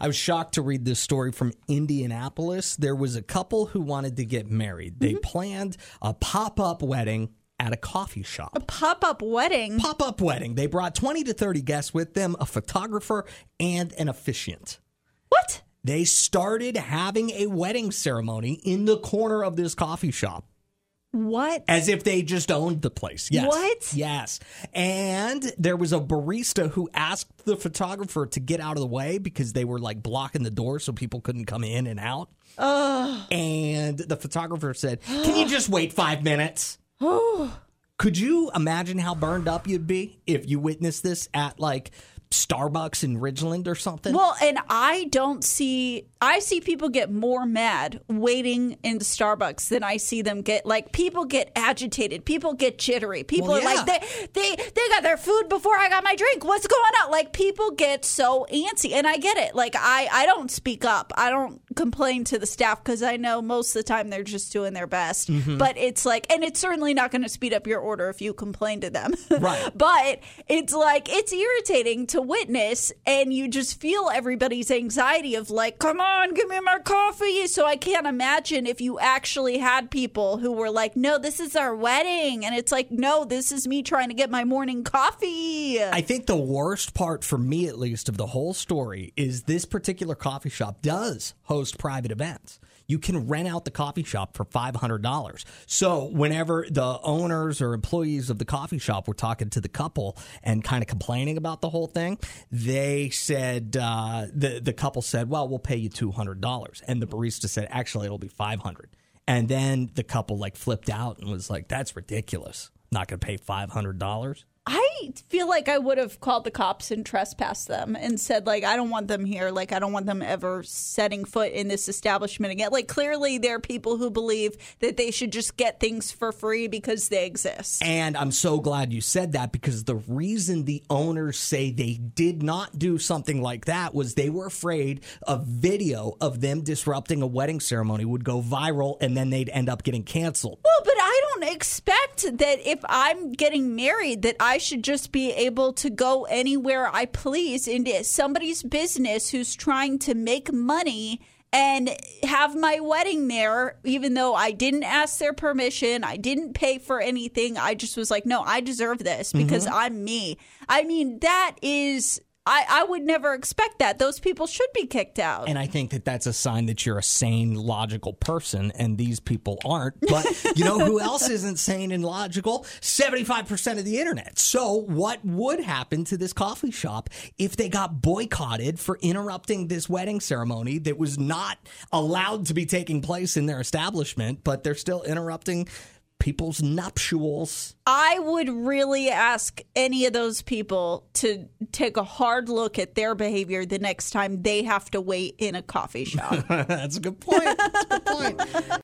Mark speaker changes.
Speaker 1: I was shocked to read this story from Indianapolis. There was a couple who wanted to get married. They mm-hmm. planned a pop up wedding at a coffee shop.
Speaker 2: A pop up wedding.
Speaker 1: Pop up wedding. They brought 20 to 30 guests with them, a photographer, and an officiant.
Speaker 2: What?
Speaker 1: They started having a wedding ceremony in the corner of this coffee shop
Speaker 2: What?
Speaker 1: as if they just owned the place. Yes.
Speaker 2: What?
Speaker 1: Yes. And there was a barista who asked the photographer to get out of the way because they were like blocking the door so people couldn't come in and out. And the photographer said, Can you just wait five minutes? Oh. Could you imagine how burned up you'd be if you witnessed this at like Starbucks in Ridgeland or something?
Speaker 2: Well, and I don't see I see people get more mad waiting in Starbucks than I see them get like people get agitated, people get jittery. People
Speaker 1: Well,
Speaker 2: are like they they they got their food before I got my drink. What's going on? Like people get so antsy and I get it. Like I I don't speak up. I don't complain to the staff cuz I know most of the time they're just doing their best.
Speaker 1: Mm-hmm.
Speaker 2: But it's like and it's certainly not going to speed up your order if you complain to them.
Speaker 1: Right.
Speaker 2: but it's like it's irritating to witness and you just feel everybody's anxiety of like come on give me my coffee so i can't imagine if you actually had people who were like no this is our wedding and it's like no this is me trying to get my morning coffee
Speaker 1: I think the worst part for me, at least, of the whole story is this particular coffee shop does host private events. You can rent out the coffee shop for $500. So, whenever the owners or employees of the coffee shop were talking to the couple and kind of complaining about the whole thing, they said, uh, the, the couple said, Well, we'll pay you $200. And the barista said, Actually, it'll be 500 And then the couple like flipped out and was like, That's ridiculous. Not going to pay $500.
Speaker 2: I feel like i would have called the cops and trespassed them and said like i don't want them here. Like i don't want them ever setting foot in this establishment again. Like clearly there are people who believe that they should just get things for free because they exist.
Speaker 1: And I'm so glad you said that because the reason the owners say they did not do something like that was they were afraid a video of them disrupting a wedding ceremony would go viral and then they'd end up getting canceled.
Speaker 2: Well, but I don't expect that if I'm getting married that I should just be able to go anywhere I please into somebody's business who's trying to make money and have my wedding there even though I didn't ask their permission, I didn't pay for anything. I just was like, "No, I deserve this because mm-hmm. I'm me." I mean, that is I, I would never expect that. Those people should be kicked out.
Speaker 1: And I think that that's a sign that you're a sane, logical person, and these people aren't. But you know who else isn't sane and logical? 75% of the internet. So, what would happen to this coffee shop if they got boycotted for interrupting this wedding ceremony that was not allowed to be taking place in their establishment, but they're still interrupting people's nuptials?
Speaker 2: I would really ask any of those people to take a hard look at their behavior the next time they have to wait in a coffee shop.
Speaker 1: that's a good point. That's a good point.